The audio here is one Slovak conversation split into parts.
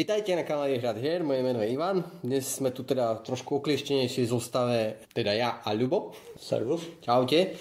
Vítajte na kanále Hrad hier, moje meno je Ivan. Dnes sme tu teda trošku oklieštenejšie zostave, teda ja a Ľubo. Servus. Čaute.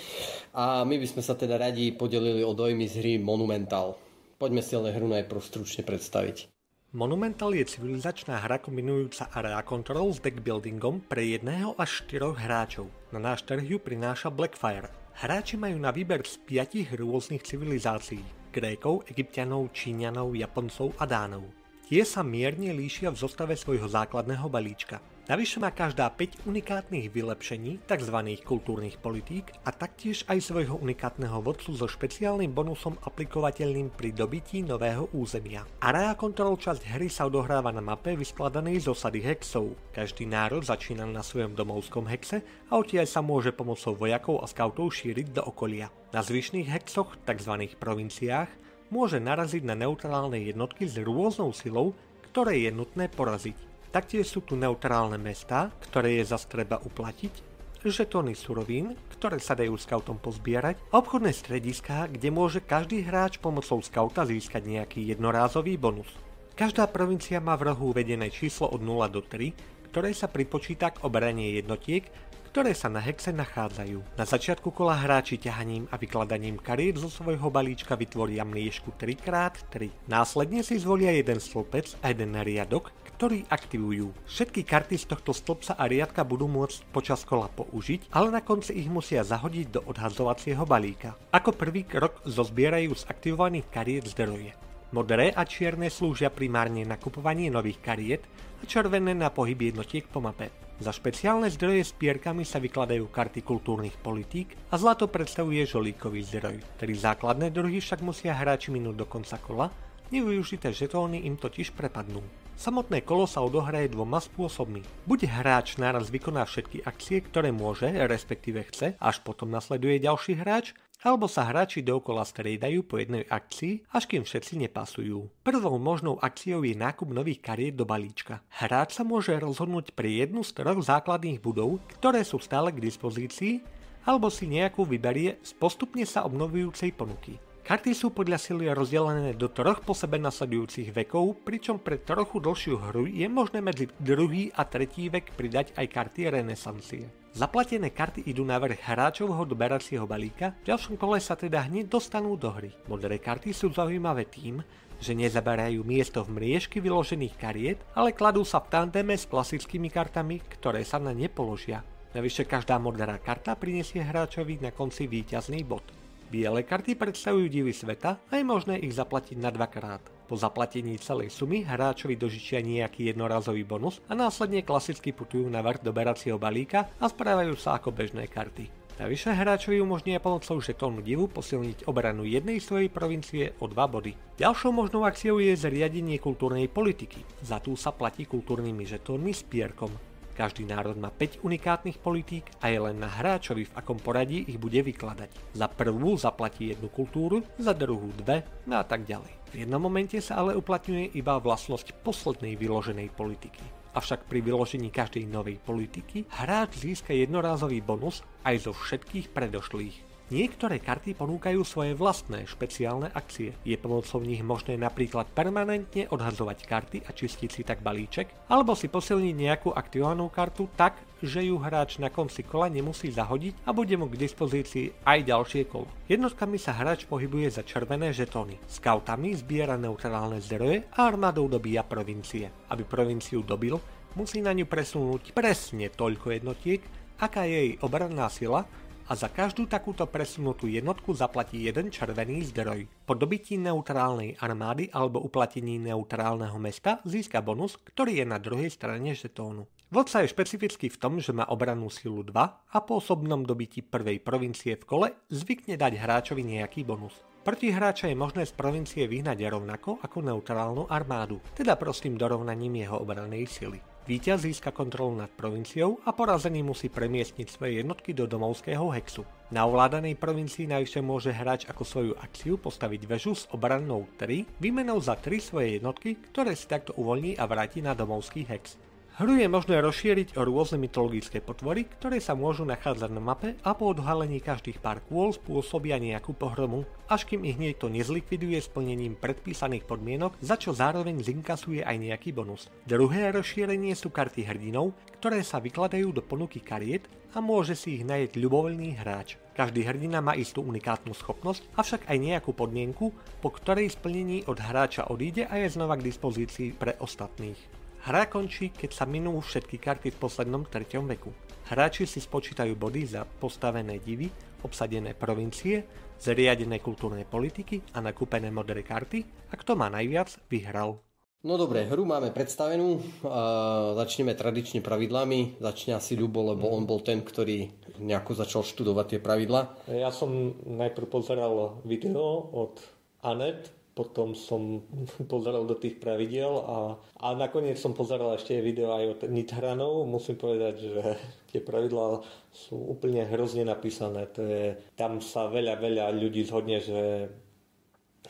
A my by sme sa teda radi podelili o dojmy z hry Monumental. Poďme si ale hru najprv stručne predstaviť. Monumental je civilizačná hra kombinujúca area control s deckbuildingom pre jedného až štyroch hráčov. Na náš trh ju prináša Blackfire. Hráči majú na výber z piatich rôznych civilizácií. Grékov, Egyptianov, Číňanov, Japoncov a Dánov. Tie sa mierne líšia v zostave svojho základného balíčka. Navyše má každá 5 unikátnych vylepšení, tzv. kultúrnych politík a taktiež aj svojho unikátneho vodcu so špeciálnym bonusom aplikovateľným pri dobití nového územia. Area Control časť hry sa odohráva na mape vyskladanej z osady hexov. Každý národ začína na svojom domovskom hexe a odtiaľ sa môže pomocou vojakov a skautov šíriť do okolia. Na zvyšných hexoch, tzv. provinciách, môže naraziť na neutrálne jednotky s rôznou silou, ktoré je nutné poraziť. Taktiež sú tu neutrálne mestá, ktoré je zas treba uplatiť, žetóny surovín, ktoré sa dajú scoutom pozbierať, a obchodné strediská, kde môže každý hráč pomocou skauta získať nejaký jednorázový bonus. Každá provincia má v rohu uvedené číslo od 0 do 3, ktoré sa pripočíta k obranie jednotiek, ktoré sa na hexe nachádzajú. Na začiatku kola hráči ťahaním a vykladaním kariet zo svojho balíčka vytvoria mliežku 3x3. Následne si zvolia jeden stĺpec a jeden riadok, ktorý aktivujú. Všetky karty z tohto stĺpca a riadka budú môcť počas kola použiť, ale na konci ich musia zahodiť do odhadzovacieho balíka. Ako prvý krok zozbierajú z aktivovaných kariet zdroje. Modré a čierne slúžia primárne na kupovanie nových kariet a červené na pohyb jednotiek po mape. Za špeciálne zdroje s pierkami sa vykladajú karty kultúrnych politík a zlato predstavuje žolíkový zdroj. Tri základné druhy však musia hráči minúť do konca kola, nevyužité žetóny im totiž prepadnú. Samotné kolo sa odohraje dvoma spôsobmi. Buď hráč naraz vykoná všetky akcie, ktoré môže, respektíve chce, až potom nasleduje ďalší hráč, alebo sa hráči dookola striedajú po jednej akcii, až kým všetci nepasujú. Prvou možnou akciou je nákup nových kariet do balíčka. Hráč sa môže rozhodnúť pre jednu z troch základných budov, ktoré sú stále k dispozícii, alebo si nejakú vyberie z postupne sa obnovujúcej ponuky. Karty sú podľa sily rozdelené do troch po sebe nasledujúcich vekov, pričom pre trochu dlhšiu hru je možné medzi druhý a tretí vek pridať aj karty renesancie. Zaplatené karty idú na vrch hráčovho doberacieho balíka, v ďalšom kole sa teda hneď dostanú do hry. Modré karty sú zaujímavé tým, že nezaberajú miesto v mriežky vyložených kariet, ale kladú sa v tandeme s klasickými kartami, ktoré sa na ne položia. Navyše každá modrá karta prinesie hráčovi na konci víťazný bod. Biele karty predstavujú divy sveta a je možné ich zaplatiť na dvakrát. Po zaplatení celej sumy hráčovi dožičia nejaký jednorazový bonus a následne klasicky putujú na vrch doberacieho balíka a správajú sa ako bežné karty. Navyše hráčovi umožňuje pomocou žetónu divu posilniť obranu jednej svojej provincie o 2 body. Ďalšou možnou akciou je zriadenie kultúrnej politiky. Za tú sa platí kultúrnymi žetónmi s pierkom. Každý národ má 5 unikátnych politík a je len na hráčovi, v akom poradí ich bude vykladať. Za prvú zaplatí jednu kultúru, za druhú dve no a tak ďalej. V jednom momente sa ale uplatňuje iba vlastnosť poslednej vyloženej politiky. Avšak pri vyložení každej novej politiky hráč získa jednorázový bonus aj zo všetkých predošlých. Niektoré karty ponúkajú svoje vlastné špeciálne akcie. Je pomocou nich možné napríklad permanentne odhadzovať karty a čistiť si tak balíček, alebo si posilniť nejakú aktivovanú kartu tak, že ju hráč na konci kola nemusí zahodiť a bude mu k dispozícii aj ďalšie kolo. Jednotkami sa hráč pohybuje za červené žetóny. Skautami zbiera neutrálne zdroje a armádou dobíja provincie. Aby provinciu dobil, musí na ňu presunúť presne toľko jednotiek, aká je jej obranná sila a za každú takúto presunutú jednotku zaplatí jeden červený zdroj. Po dobití neutrálnej armády alebo uplatení neutrálneho mesta získa bonus, ktorý je na druhej strane žetónu. Vodca je špecifický v tom, že má obranú silu 2 a po osobnom dobití prvej provincie v kole zvykne dať hráčovi nejaký bonus. Proti hráča je možné z provincie vyhnať rovnako ako neutrálnu armádu, teda prostým dorovnaním jeho obranej sily. Výťaz získa kontrolu nad provinciou a porazený musí premiestniť svoje jednotky do domovského hexu. Na ovládanej provincii najvyššie môže hráč ako svoju akciu postaviť väžu s obrannou 3 výmenou za 3 svoje jednotky, ktoré si takto uvoľní a vráti na domovský hex. Hru je možné rozšíriť o rôzne mytologické potvory, ktoré sa môžu nachádzať na mape a po odhalení každých pár kôl spôsobia nejakú pohromu, až kým ich niekto nezlikviduje splnením predpísaných podmienok, za čo zároveň zinkasuje aj nejaký bonus. Druhé rozšírenie sú karty hrdinov, ktoré sa vykladajú do ponuky kariet a môže si ich najeť ľubovoľný hráč. Každý hrdina má istú unikátnu schopnosť, avšak aj nejakú podmienku, po ktorej splnení od hráča odíde a je znova k dispozícii pre ostatných. Hra končí, keď sa minú všetky karty v poslednom treťom veku. Hráči si spočítajú body za postavené divy, obsadené provincie, zriadené kultúrne politiky a nakúpené modré karty a kto má najviac, vyhral. No dobre, hru máme predstavenú. A začneme tradične pravidlami. Začne asi Ľubo, lebo on bol ten, ktorý nejako začal študovať tie pravidla. Ja som najprv pozeral video od Anet, potom som pozeral do tých pravidel a, a nakoniec som pozeral ešte video aj od Nithranov. Musím povedať, že tie pravidlá sú úplne hrozne napísané. To je, tam sa veľa, veľa ľudí zhodne, že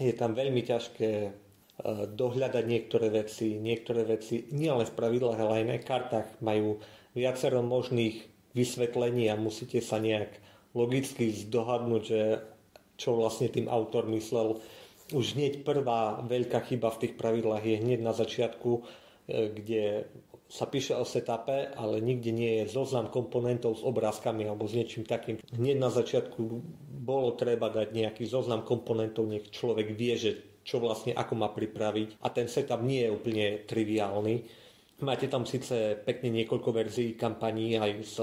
je tam veľmi ťažké e, dohľadať niektoré veci. Niektoré veci nielen v pravidlách, ale aj na kartách majú viacero možných vysvetlení a musíte sa nejak logicky zdohadnúť, že čo vlastne tým autor myslel už hneď prvá veľká chyba v tých pravidlách je hneď na začiatku, e, kde sa píše o setupe, ale nikde nie je zoznam komponentov s obrázkami alebo s niečím takým. Hneď na začiatku bolo treba dať nejaký zoznam komponentov, nech človek vie, že čo vlastne ako má pripraviť. A ten setup nie je úplne triviálny. Máte tam síce pekne niekoľko verzií kampaní aj z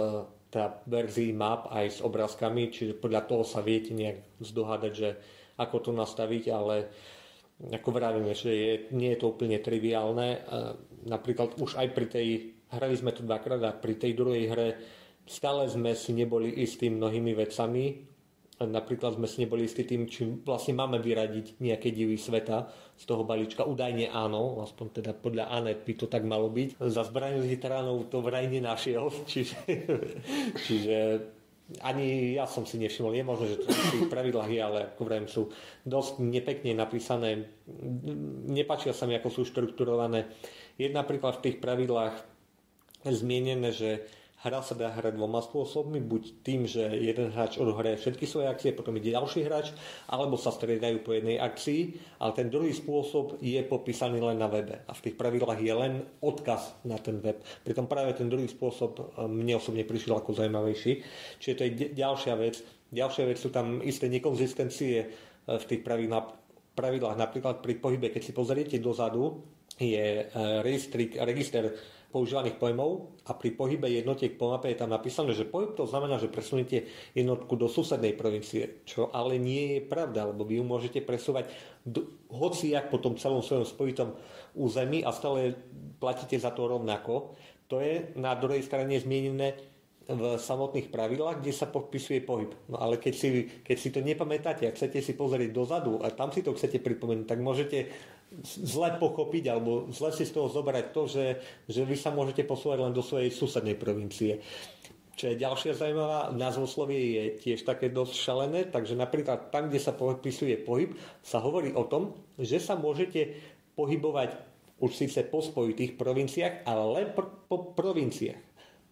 teda verzií map, aj s obrázkami, čiže podľa toho sa viete nejak zdohádať, že ako to nastaviť, ale ako vravíme, že je, nie je to úplne triviálne. Napríklad už aj pri tej, hrali sme to dvakrát a pri tej druhej hre stále sme si neboli istí mnohými vecami. Napríklad sme si neboli istí tým, či vlastne máme vyradiť nejaké divy sveta z toho balíčka. Údajne áno, aspoň teda podľa Anet by to tak malo byť. Za zbraňu z to vraj nenašiel, čiže, čiže ani ja som si nevšimol, je možné, že to v tých pravidlách je, ale ako vrajím, sú dosť nepekne napísané, nepačia sa mi, ako sú štrukturované. Je napríklad v tých pravidlách zmienené, že Hra sa dá hrať dvoma spôsobmi, buď tým, že jeden hráč odohraje všetky svoje akcie, potom ide ďalší hráč, alebo sa striedajú po jednej akcii, ale ten druhý spôsob je popísaný len na webe a v tých pravidlách je len odkaz na ten web. Pritom práve ten druhý spôsob e, mne osobne prišiel ako zaujímavejší. Čiže to je ďalšia vec. Ďalšia vec sú tam isté nekonzistencie e, v tých pravidlách. Napríklad pri pohybe, keď si pozriete dozadu, je e, register používaných pojmov a pri pohybe jednotiek po mape je tam napísané, že pohyb to znamená, že presuniete jednotku do susednej provincie, čo ale nie je pravda, lebo vy ju môžete presúvať do, hociak po tom celom svojom spojitom území a stále platíte za to rovnako. To je na druhej strane zmienené v samotných pravidlách, kde sa popisuje pohyb. No ale keď si, keď si to nepamätáte a chcete si pozrieť dozadu a tam si to chcete pripomenúť, tak môžete zle pochopiť alebo zle si z toho zobrať to, že, že vy sa môžete posúvať len do svojej susednej provincie. Čo je ďalšia zaujímavá, názvoslovie je tiež také dosť šalené, takže napríklad tam, kde sa popisuje pohyb, sa hovorí o tom, že sa môžete pohybovať už síce po spojitých provinciách, ale len po provinciách.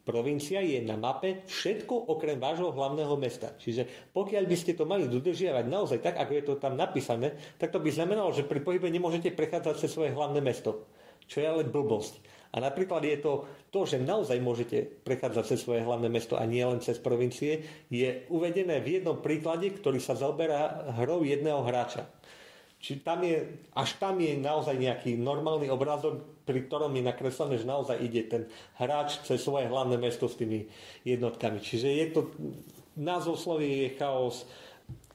Provincia je na mape všetko okrem vášho hlavného mesta. Čiže pokiaľ by ste to mali dodržiavať naozaj tak, ako je to tam napísané, tak to by znamenalo, že pri pohybe nemôžete prechádzať cez svoje hlavné mesto. Čo je ale blbosť. A napríklad je to to, že naozaj môžete prechádzať cez svoje hlavné mesto a nie len cez provincie, je uvedené v jednom príklade, ktorý sa zaoberá hrou jedného hráča. Či tam je, až tam je naozaj nejaký normálny obrázok, pri ktorom je nakreslené, že naozaj ide ten hráč cez svoje hlavné mesto s tými jednotkami. Čiže je to, názov slovy je chaos,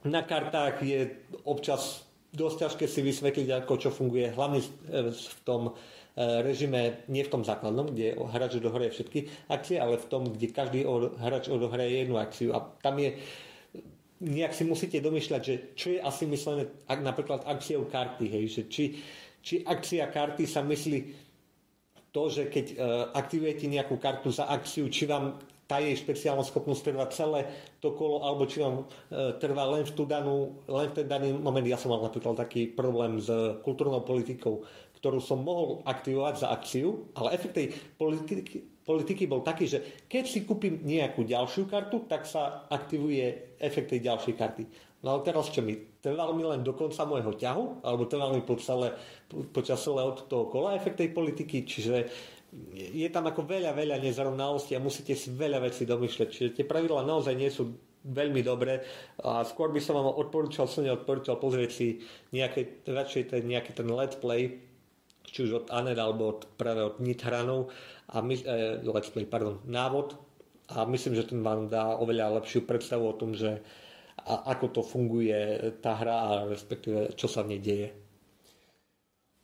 na kartách je občas dosť ťažké si vysvetliť, ako čo funguje, hlavne v tom e, režime, nie v tom základnom, kde hráč odohraje všetky akcie, ale v tom, kde každý hráč odohraje jednu akciu. A tam je nejak si musíte domýšľať, že čo je asi myslené ak, napríklad akciou karty, hej, že či, či akcia karty sa myslí to, že keď uh, aktivujete nejakú kartu za akciu, či vám tá jej špeciálna schopnosť trvá celé to kolo, alebo či vám uh, trvá len v, tú danú, len v ten daný moment. Ja som mal napríklad taký problém s kultúrnou politikou, ktorú som mohol aktivovať za akciu, ale efekt tej politiky, politiky bol taký, že keď si kúpim nejakú ďalšiu kartu, tak sa aktivuje efekt tej ďalšej karty. No ale teraz čo mi? Trval mi len do konca môjho ťahu? Alebo trval mi po celé, počas celého toho kola efekt tej politiky? Čiže je tam ako veľa, veľa nezrovnalostí a musíte si veľa vecí domýšľať. Čiže tie pravidlá naozaj nie sú veľmi dobré a skôr by som vám odporúčal, som neodporúčal pozrieť si nejaké, radšej ten, nejaký ten let's play, či už od Anet alebo od, práve od Nithranov a my, eh, let's play, pardon, návod a myslím, že ten vám dá oveľa lepšiu predstavu o tom, že a ako to funguje tá hra a respektíve čo sa v nej deje.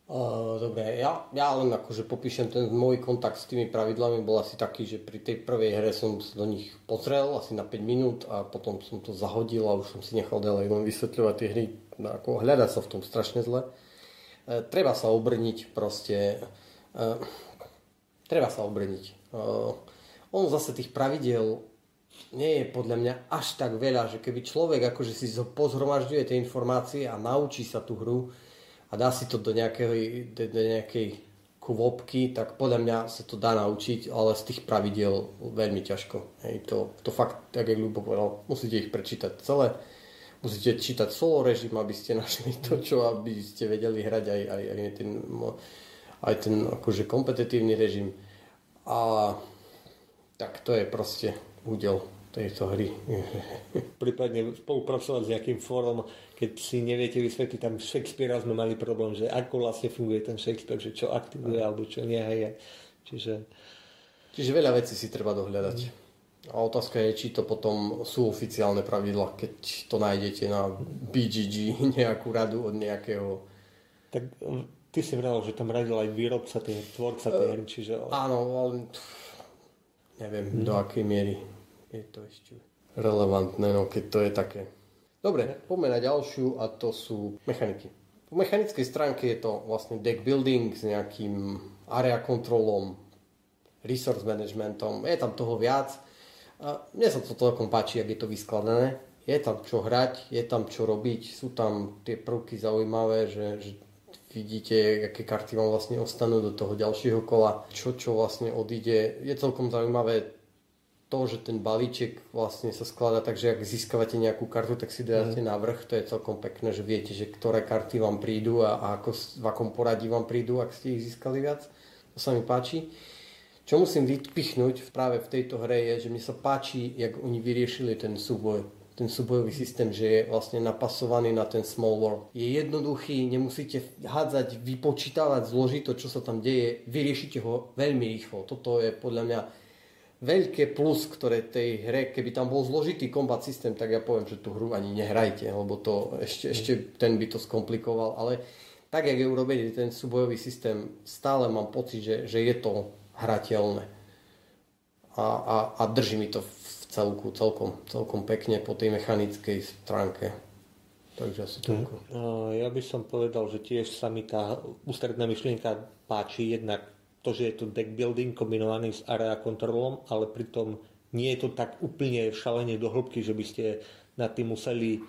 Dobre, ja, ja len akože popíšem ten môj kontakt s tými pravidlami bol asi taký, že pri tej prvej hre som sa do nich pozrel asi na 5 minút a potom som to zahodil a už som si nechal ďalej len vysvetľovať tie hry, ako hľadať sa v tom strašne zle. Uh, treba sa obrniť proste, uh, treba sa obrniť. Uh, on zase tých pravidel nie je podľa mňa až tak veľa, že keby človek akože si pozhromažďuje tie informácie a naučí sa tú hru, a dá si to do nejakej, do, nejakej kvopky, tak podľa mňa sa to dá naučiť, ale z tých pravidel veľmi ťažko. Hej, to, to fakt, tak jak Ľubo povedal, musíte ich prečítať celé, musíte čítať solo režim, aby ste našli to, čo aby ste vedeli hrať aj, aj, aj ten, aj ten akože kompetitívny režim. A tak to je proste údel tejto hry. Prípadne spolupracovať s nejakým fórom, keď si neviete vysvetliť, tam Shakespearea sme mali problém, že ako vlastne funguje ten Shakespeare, že čo aktivuje alebo čo nie. Hej. Čiže... Čiže veľa vecí si treba dohľadať. A otázka je, či to potom sú oficiálne pravidla, keď to nájdete na BGG, nejakú radu od nejakého... Tak ty si vral, že tam radil aj výrobca, tej, tvorca tej hry, čiže... Áno, ale neviem hmm. do akej miery je to ešte relevantné, no keď to je také. Dobre, poďme na ďalšiu a to sú mechaniky. Po mechanickej stránke je to vlastne deck building s nejakým area kontrolom, resource managementom, je tam toho viac. A mne sa to celkom páči, ak je to vyskladané. Je tam čo hrať, je tam čo robiť, sú tam tie prvky zaujímavé, že, že vidíte, aké karty vám vlastne ostanú do toho ďalšieho kola, čo čo vlastne odíde. Je celkom zaujímavé to, že ten balíček vlastne sa skladá tak, že ak získavate nejakú kartu, tak si dáte mm. na vrch, to je celkom pekné, že viete, že ktoré karty vám prídu a, a ako, v akom poradí vám prídu, ak ste ich získali viac. To sa mi páči. Čo musím vypichnúť práve v tejto hre je, že mi sa páči, jak oni vyriešili ten súboj ten súbojový systém, že je vlastne napasovaný na ten small world. Je jednoduchý, nemusíte hádzať, vypočítavať zložito, čo sa tam deje, vyriešite ho veľmi rýchlo. Toto je podľa mňa veľké plus, ktoré tej hre, keby tam bol zložitý kombat systém, tak ja poviem, že tú hru ani nehrajte, lebo to ešte, ešte ten by to skomplikoval, ale tak, jak je urobený ten súbojový systém, stále mám pocit, že, že je to hrateľné. A, a, a drží mi to v celku celkom, celkom pekne po tej mechanickej stránke. Takže asi toľko. Ja by som povedal, že tiež sa mi tá ústredná myšlienka páči jednak to, že je to deck building kombinovaný s area kontrolom, ale pritom nie je to tak úplne šalenie do hĺbky, že by ste nad tým museli,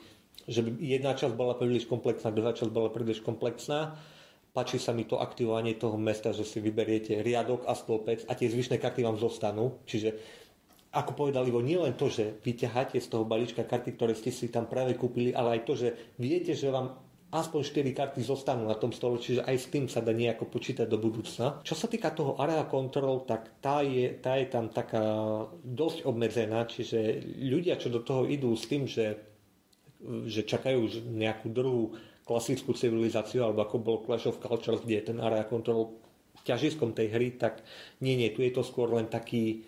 že by jedna časť bola príliš komplexná, druhá časť bola príliš komplexná. Páči sa mi to aktivovanie toho mesta, že si vyberiete riadok a stĺpec a tie zvyšné karty vám zostanú. Čiže ako povedal Ivo, nie len to, že vyťaháte z toho balíčka karty, ktoré ste si tam práve kúpili, ale aj to, že viete, že vám aspoň 4 karty zostanú na tom stole, čiže aj s tým sa dá nejako počítať do budúcna. Čo sa týka toho area control, tak tá je, tá je tam taká dosť obmedzená, čiže ľudia, čo do toho idú s tým, že, že čakajú nejakú druhú klasickú civilizáciu, alebo ako bol Clash of Cultures, kde je ten area control ťažiskom tej hry, tak nie, nie, tu je to skôr len taký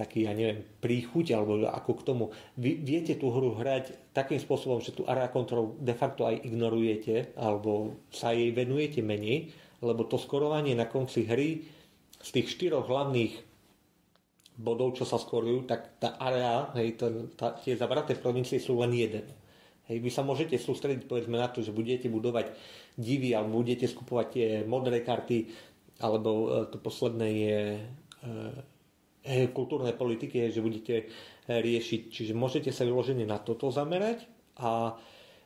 taký, ja neviem, príchuť, alebo ako k tomu. Vy viete tú hru hrať takým spôsobom, že tú area control de facto aj ignorujete, alebo sa jej venujete menej, lebo to skorovanie na konci hry z tých štyroch hlavných bodov, čo sa skorujú, tak tá area, hej, to, tá, tie zavraté provincie sú len jeden. Hej, vy sa môžete sústrediť povedzme na to, že budete budovať divy alebo budete skupovať tie modré karty, alebo e, to posledné je e, Eh, kultúrnej politiky, že budete riešiť. Čiže môžete sa vyloženie na toto zamerať a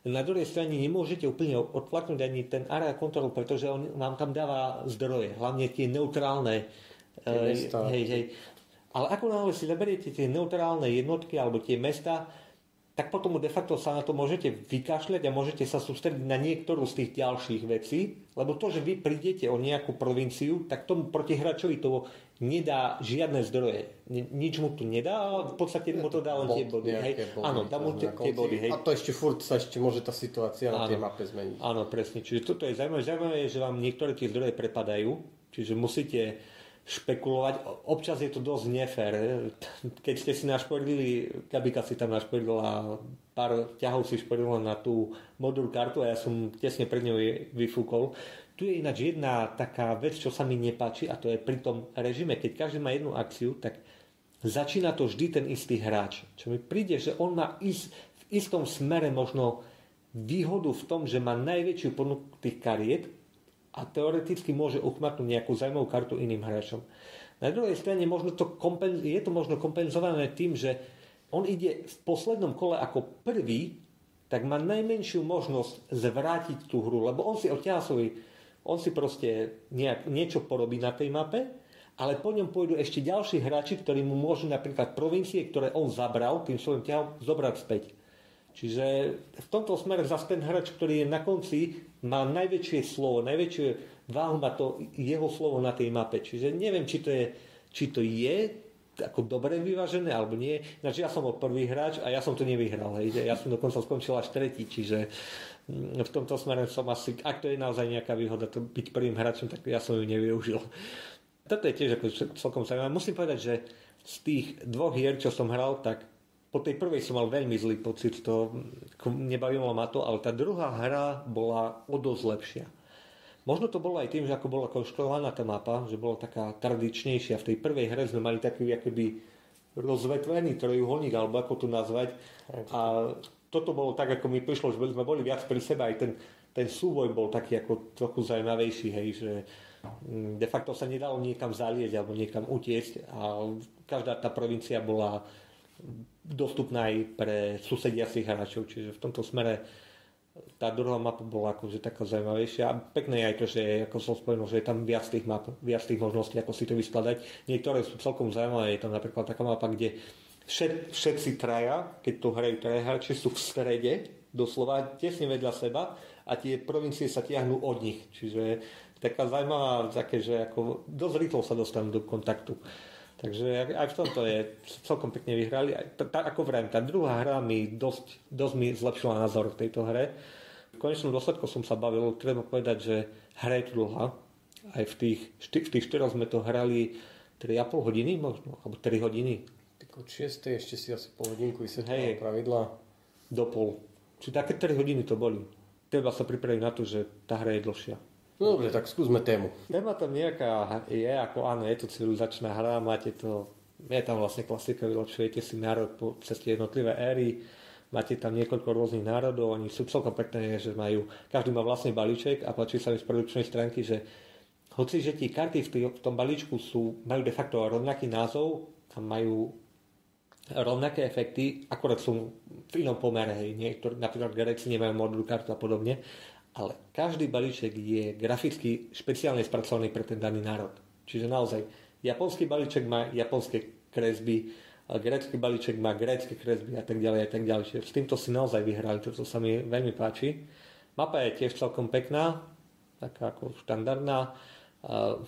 Na druhej strane nemôžete úplne odflaknúť ani ten area control, pretože on vám tam dáva zdroje, hlavne tie neutrálne. Tie hej, hej. Ale ako náhle si zaberiete tie neutrálne jednotky alebo tie mesta, tak potom de facto sa na to môžete vykašľať a môžete sa sústrediť na niektorú z tých ďalších vecí, lebo to, že vy prídete o nejakú provinciu, tak tomu protihráčovi to nedá žiadne zdroje. Nič mu tu nedá, ale v podstate mu to dá len tie body. Hej. Áno, dá mu tie, tie body. Hej. A to ešte furt sa ešte môže tá situácia áno, na tej mape zmeniť. Áno, presne. Čiže toto je zaujímavé. Zaujímavé je, že vám niektoré tie zdroje prepadajú, čiže musíte špekulovať. Občas je to dosť nefér. Keď ste si našporili, Kabika si tam našporila pár ťahov si šporila na tú modul kartu a ja som tesne pred ňou vyfúkol. Tu je ináč jedna taká vec, čo sa mi nepáči a to je pri tom režime, keď každý má jednu akciu, tak začína to vždy ten istý hráč. Čo mi príde, že on má ísť v istom smere možno výhodu v tom, že má najväčšiu ponuku tých kariet, a teoreticky môže uchmatnúť nejakú zaujímavú kartu iným hráčom. Na druhej strane možno to kompenz- je to možno kompenzované tým, že on ide v poslednom kole ako prvý, tak má najmenšiu možnosť zvrátiť tú hru, lebo on si odtiaľ svoj, on si proste nejak, niečo porobí na tej mape, ale po ňom pôjdu ešte ďalší hráči, ktorí mu môžu napríklad provincie, ktoré on zabral tým svojim ťahom, zobrať späť. Čiže v tomto smere zase ten hráč, ktorý je na konci, má najväčšie slovo, najväčšie váhu má to jeho slovo na tej mape. Čiže neviem, či to je, či to je ako dobre vyvážené alebo nie. Znači ja som bol prvý hráč a ja som to nevyhral. Hej. Ja som dokonca skončil až tretí, čiže mm, v tomto smere som asi, ak to je naozaj nejaká výhoda to byť prvým hráčom, tak ja som ju nevyužil. Toto je tiež ako celkom zaujímavé. Musím povedať, že z tých dvoch hier, čo som hral, tak po tej prvej som mal veľmi zlý pocit, to nebavilo ma to, ale tá druhá hra bola o dosť lepšia. Možno to bolo aj tým, že ako bola konštruovaná tá mapa, že bola taká tradičnejšia. V tej prvej hre sme mali taký akoby rozvetvený trojuholník, alebo ako to nazvať. A toto bolo tak, ako mi prišlo, že sme boli viac pri sebe, aj ten, ten súboj bol taký ako trochu zaujímavejší, hej, že mm, de facto sa nedalo niekam zalieť alebo niekam utiecť a každá tá provincia bola dostupná aj pre susediacich hráčov, čiže v tomto smere tá druhá mapa bola akože taká zaujímavejšia a pekné aj to, že ako som spomenul, že je tam viac tých map, viac tých možností, ako si to vyskladať. Niektoré sú celkom zaujímavé, je tam napríklad taká mapa, kde všet, všetci traja, keď to hrajú traja hráči, sú v strede, doslova tesne vedľa seba a tie provincie sa tiahnú od nich. Čiže taká zaujímavá, také, že ako dosť rýchlo sa dostanú do kontaktu. Takže aj v tomto je celkom pekne vyhrali. Tak ako vrajím, tá druhá hra mi dosť, dosť mi zlepšila názor v tejto hre. V konečnom dôsledku som sa bavil, treba povedať, že hra je tu dlhá. Aj v tých, v tých štyroch sme to hrali 3,5 hodiny možno, alebo 3 hodiny. Od 6. ešte si asi pol hodinku vysvetlil pravidla. Do pol. Či také 3 hodiny to boli. Treba sa pripraviť na to, že tá hra je dlhšia. No dobre, tak skúsme tému. Téma tam nejaká je, ako áno, je to civilizačná hra, máte to, je tam vlastne klasika, vylepšujete si národ po ceste jednotlivé éry, máte tam niekoľko rôznych národov, oni sú celkom pekné, že majú, každý má vlastný balíček a páči sa mi z produkčnej stránky, že hoci, že tie karty v, tý, v tom balíčku sú, majú de facto rovnaký názov a majú rovnaké efekty, akorát sú v inom pomere, hej, niektor, napríklad Gréci nemajú modul kartu a podobne, ale každý balíček je graficky špeciálne spracovaný pre ten daný národ. Čiže naozaj, japonský balíček má japonské kresby, grécky balíček má grécké kresby a tak ďalej a tak ďalej. Čiže s týmto si naozaj vyhrali, toto sa mi veľmi páči. Mapa je tiež celkom pekná, taká ako štandardná.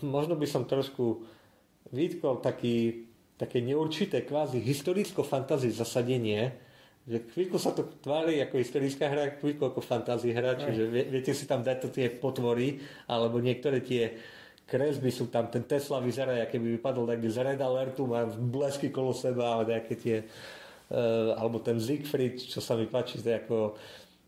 možno by som trošku vytkol taký, také neurčité kvázi historicko-fantasy zasadenie, že chvíľku sa to tvári ako historická hra, chvíľku ako fantasy hra, čiže viete si tam dať to tie potvory, alebo niektoré tie kresby sú tam, ten Tesla vyzerá, aké by vypadol tak z Red Alertu, má blesky kolo seba, ale nejaké tie, uh, alebo ten Siegfried, čo sa mi páči, to je ako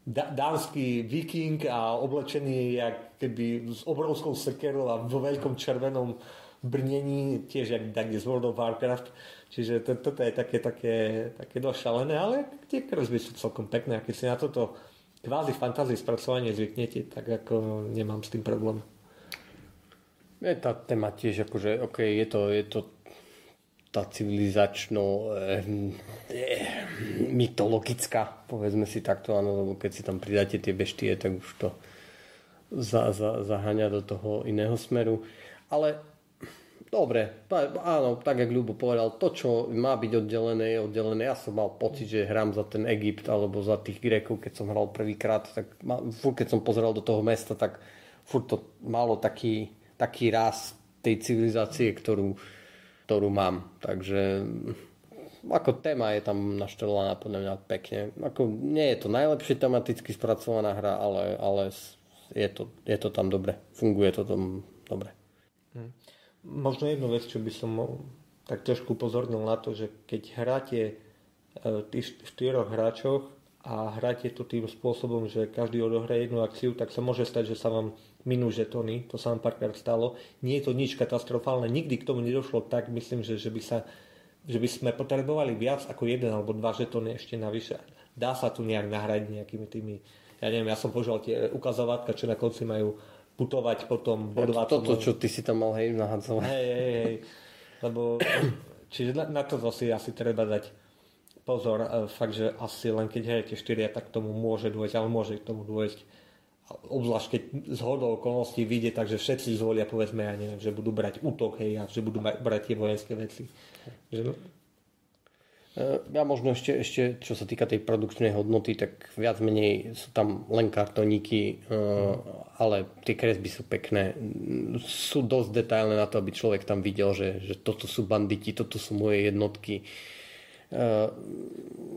dánsky viking a oblečený jak keby s obrovskou sekerou a vo veľkom červenom brnení, tiež jak z World of Warcraft. Čiže to, toto je také, také, také dosť šalené, ale tie kresby sú celkom pekné a keď si na toto kvázi fantázie spracovanie zvyknete, tak ako nemám s tým problém. Je tá téma tiež akože, OK, je to, je to tá civilizačno eh, eh, mytologická, povedzme si takto, áno, lebo keď si tam pridáte tie beštie, tak už to za, za, zaháňa do toho iného smeru. Ale dobre, áno, tak jak Ľubo povedal, to, čo má byť oddelené, je oddelené. Ja som mal pocit, že hrám za ten Egypt alebo za tých Grékov, keď som hral prvýkrát, tak furt, keď som pozeral do toho mesta, tak furt to malo taký, taký raz tej civilizácie, ktorú, ktorú mám. Takže ako téma je tam naštelovaná podľa mňa pekne. Ako, nie je to najlepšie tematicky spracovaná hra, ale, ale je, to, je to tam dobre. Funguje to tam dobre. Hm. Možno jednu vec, čo by som tak trošku upozornil na to, že keď hráte e, tých štyroch hráčoch a hráte to tým spôsobom, že každý odohraje jednu akciu, tak sa môže stať, že sa vám minú žetony, to sa nám párkrát stalo. Nie je to nič katastrofálne, nikdy k tomu nedošlo tak, myslím, že, že, by, sa, že by sme potrebovali viac ako jeden alebo dva žetóny ešte navyše. Dá sa tu nejak nahradiť nejakými tými, ja neviem, ja som použil tie ukazovatka, čo na konci majú putovať potom bodovať. Ja, toto, čo ty si tam mal hej nahadzovať. Hej, hej, hej. Lebo, čiže na, na to zase asi treba dať pozor. E, fakt, že asi len keď hrajete 4, tak tomu môže dôjsť, ale môže k tomu dôjsť obzvlášť keď z hodou okolností vyjde, takže všetci zvolia povedzme, ja neviem, že budú brať útok, hej, a že budú brať tie vojenské veci. Že... No. E, ja možno ešte, ešte, čo sa týka tej produkčnej hodnoty, tak viac menej sú tam len kartoníky, e, ale tie kresby sú pekné. Sú dosť detailné na to, aby človek tam videl, že, že toto sú banditi, toto sú moje jednotky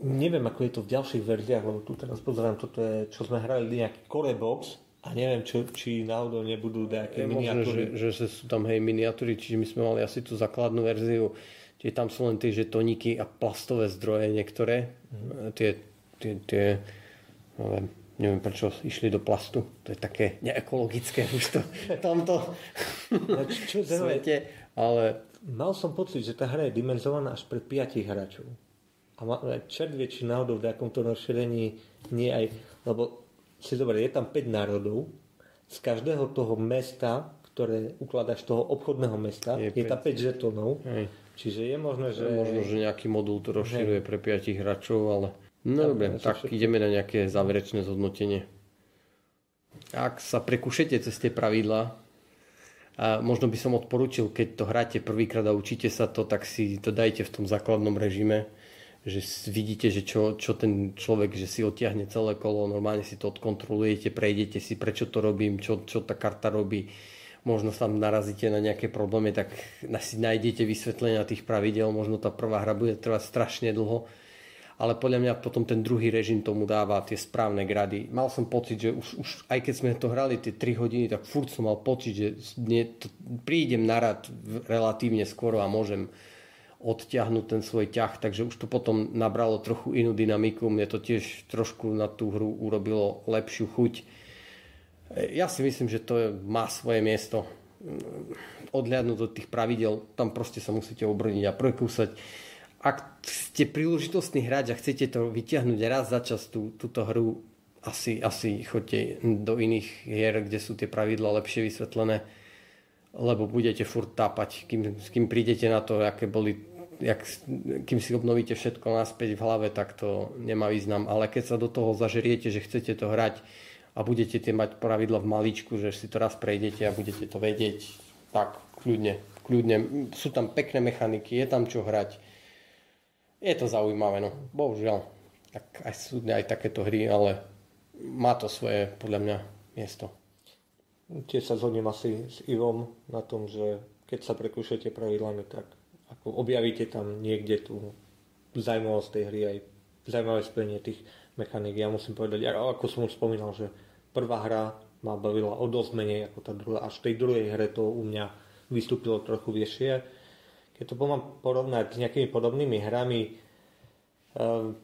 neviem, ako je to v ďalších verziách, lebo tu teraz pozerám, toto je, čo sme hrali nejaký core box a neviem, čo, či náhodou nebudú nejaké je miniatúry. Možno, že, že sú tam hej miniatúry, čiže my sme mali asi tú základnú verziu, čiže tam sú len tie žetoníky a plastové zdroje niektoré. Mm. Tie, tie, tie neviem, neviem prečo išli do plastu, to je také neekologické už to v tomto čo, svete, ale mal som pocit, že tá hra je dimenzovaná až pre 5 hráčov. A čert vie, či náhodou v takomto rozšírení nie aj, lebo si dobre, je tam 5 národov, z každého toho mesta, ktoré ukladáš toho obchodného mesta, je, je tam 5 žetónov. Hej. Čiže je možné, že... Je možno, že nejaký modul to rozširuje pre 5 hráčov, ale... No dobre, tak všetko. ideme na nejaké záverečné zhodnotenie. Ak sa prekúšete cez tie pravidla, a možno by som odporúčil, keď to hráte prvýkrát a učíte sa to, tak si to dajte v tom základnom režime, že vidíte, že čo, čo ten človek, že si odtiahne celé kolo, normálne si to odkontrolujete, prejdete si, prečo to robím, čo, čo tá karta robí, možno tam narazíte na nejaké problémy, tak si nájdete vysvetlenia tých pravidel, možno tá prvá hra bude trvať strašne dlho, ale podľa mňa potom ten druhý režim tomu dáva tie správne grady. Mal som pocit, že už, už aj keď sme to hrali tie 3 hodiny, tak furt som mal pocit, že nie, to, prídem na rad relatívne skoro a môžem odťahnuť ten svoj ťah, takže už to potom nabralo trochu inú dynamiku. Mne to tiež trošku na tú hru urobilo lepšiu chuť. Ja si myslím, že to má svoje miesto. Odhľadnúť od tých pravidel, tam proste sa musíte obrniť a prekúsať ak ste príležitostný hráč a chcete to vyťahnuť raz za čas tú, túto hru, asi, asi choďte do iných hier, kde sú tie pravidla lepšie vysvetlené, lebo budete furt tápať, kým, kým prídete na to, aké boli, jak, kým si obnovíte všetko naspäť v hlave, tak to nemá význam. Ale keď sa do toho zažeriete, že chcete to hrať a budete tie mať pravidla v maličku, že si to raz prejdete a budete to vedieť, tak kľudne, kľudne. Sú tam pekné mechaniky, je tam čo hrať je to zaujímavé, no. Bohužiaľ. Tak aj sú aj takéto hry, ale má to svoje, podľa mňa, miesto. Tiež sa zhodnem asi s Ivom na tom, že keď sa prekúšate pravidlami, tak ako objavíte tam niekde tú zaujímavosť tej hry, aj zaujímavé spojenie tých mechaník. Ja musím povedať, ako som už spomínal, že prvá hra ma bavila o dosť menej ako tá druhá. Až v tej druhej hre to u mňa vystúpilo trochu vyššie keď to mám porovnať s nejakými podobnými hrami, um,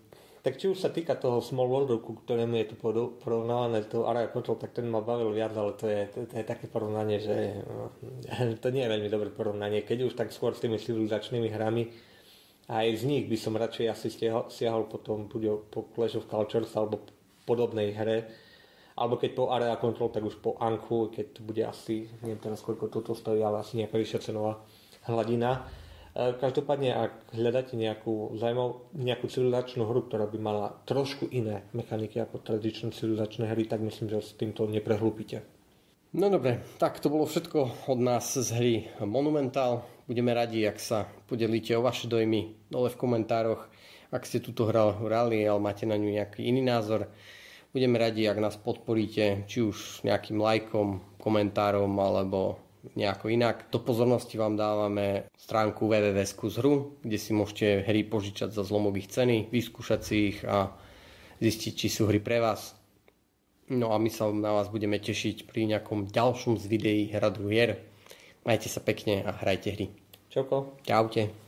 tak či už sa týka toho Small Worldu, ku ktorému je to porovnávané to Area Control, tak ten ma bavil viac, ale to je, to, to je také porovnanie, že no, to nie je veľmi dobré porovnanie. Keď už tak skôr s tými civilizačnými hrami, aj z nich by som radšej asi stiahol, siahol potom buď po Clash of Cultures alebo podobnej hre, alebo keď po Area Control, tak už po Anku, keď to bude asi, neviem teraz koľko toto stojí, ale asi nejaká vyššia cenová hladina. Každopádne, ak hľadáte nejakú, zaujímavú, nejakú civilizačnú hru, ktorá by mala trošku iné mechaniky ako tradičné civilizačné hry, tak myslím, že s týmto neprehlúpite. No dobre, tak to bolo všetko od nás z hry Monumental. Budeme radi, ak sa podelíte o vaše dojmy dole v komentároch, ak ste túto hru hrali, ale máte na ňu nejaký iný názor. Budeme radi, ak nás podporíte, či už nejakým lajkom, komentárom alebo nejako inak. Do pozornosti vám dávame stránku www.skúshru, kde si môžete hry požičať za zlomových ceny, vyskúšať si ich a zistiť, či sú hry pre vás. No a my sa na vás budeme tešiť pri nejakom ďalšom z videí Hradu hier. Majte sa pekne a hrajte hry. Čauko. Čaute.